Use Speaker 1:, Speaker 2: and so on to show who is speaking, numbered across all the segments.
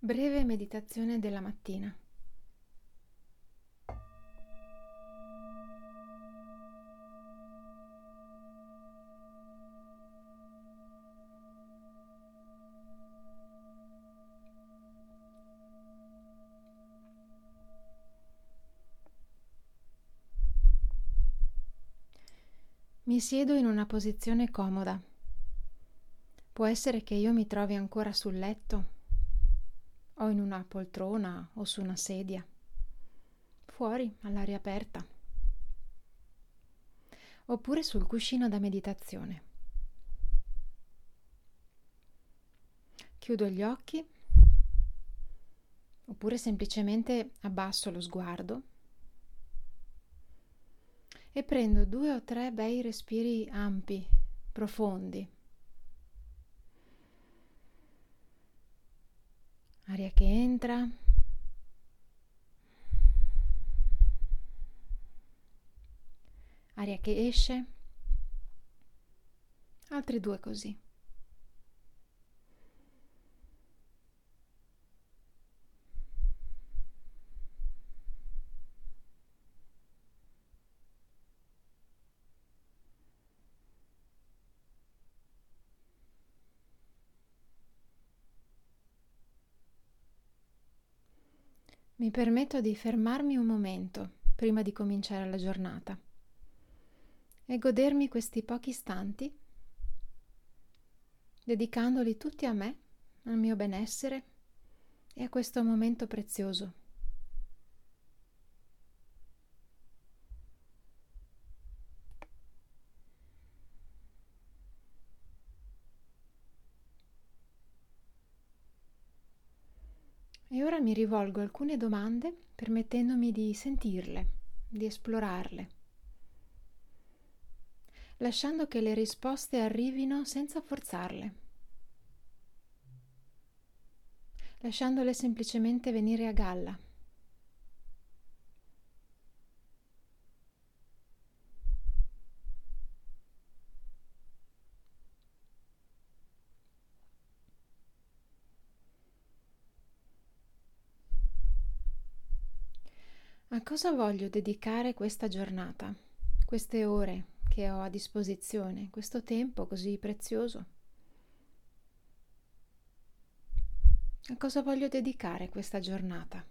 Speaker 1: Breve meditazione della mattina. Mi siedo in una posizione comoda. Può essere che io mi trovi ancora sul letto o in una poltrona o su una sedia, fuori all'aria aperta, oppure sul cuscino da meditazione. Chiudo gli occhi oppure semplicemente abbasso lo sguardo e prendo due o tre bei respiri ampi, profondi. Aria che entra. Aria che esce. Altri due così. Mi permetto di fermarmi un momento prima di cominciare la giornata e godermi questi pochi istanti, dedicandoli tutti a me, al mio benessere e a questo momento prezioso. E ora mi rivolgo alcune domande permettendomi di sentirle, di esplorarle, lasciando che le risposte arrivino senza forzarle, lasciandole semplicemente venire a galla. A cosa voglio dedicare questa giornata, queste ore che ho a disposizione, questo tempo così prezioso? A cosa voglio dedicare questa giornata?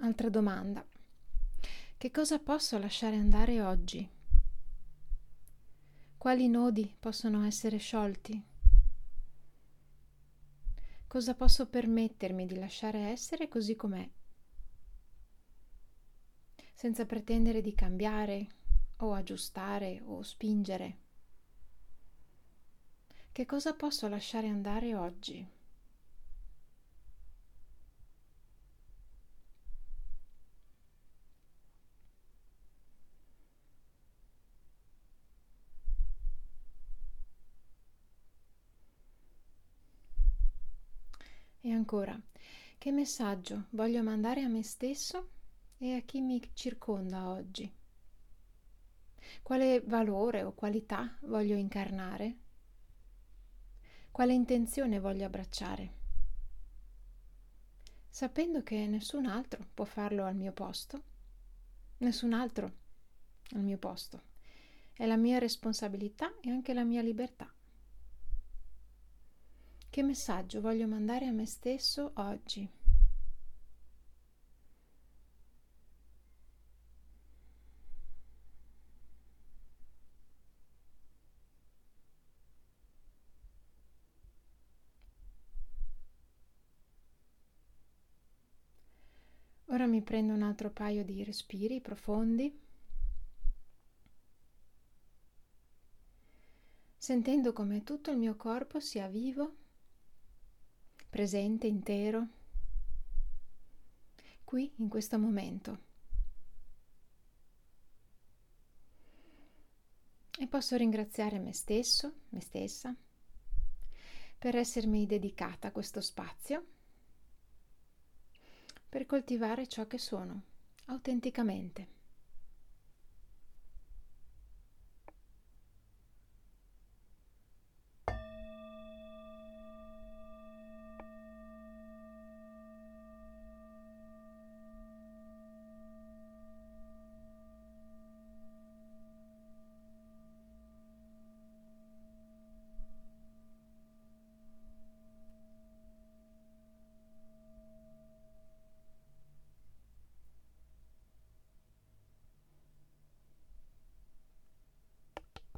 Speaker 1: Altra domanda. Che cosa posso lasciare andare oggi? Quali nodi possono essere sciolti? Cosa posso permettermi di lasciare essere così com'è? Senza pretendere di cambiare o aggiustare o spingere. Che cosa posso lasciare andare oggi? E ancora, che messaggio voglio mandare a me stesso e a chi mi circonda oggi? Quale valore o qualità voglio incarnare? Quale intenzione voglio abbracciare? Sapendo che nessun altro può farlo al mio posto, nessun altro al mio posto. È la mia responsabilità e anche la mia libertà. Che messaggio voglio mandare a me stesso oggi? Ora mi prendo un altro paio di respiri profondi, sentendo come tutto il mio corpo sia vivo presente, intero, qui in questo momento. E posso ringraziare me stesso, me stessa, per essermi dedicata a questo spazio per coltivare ciò che sono, autenticamente.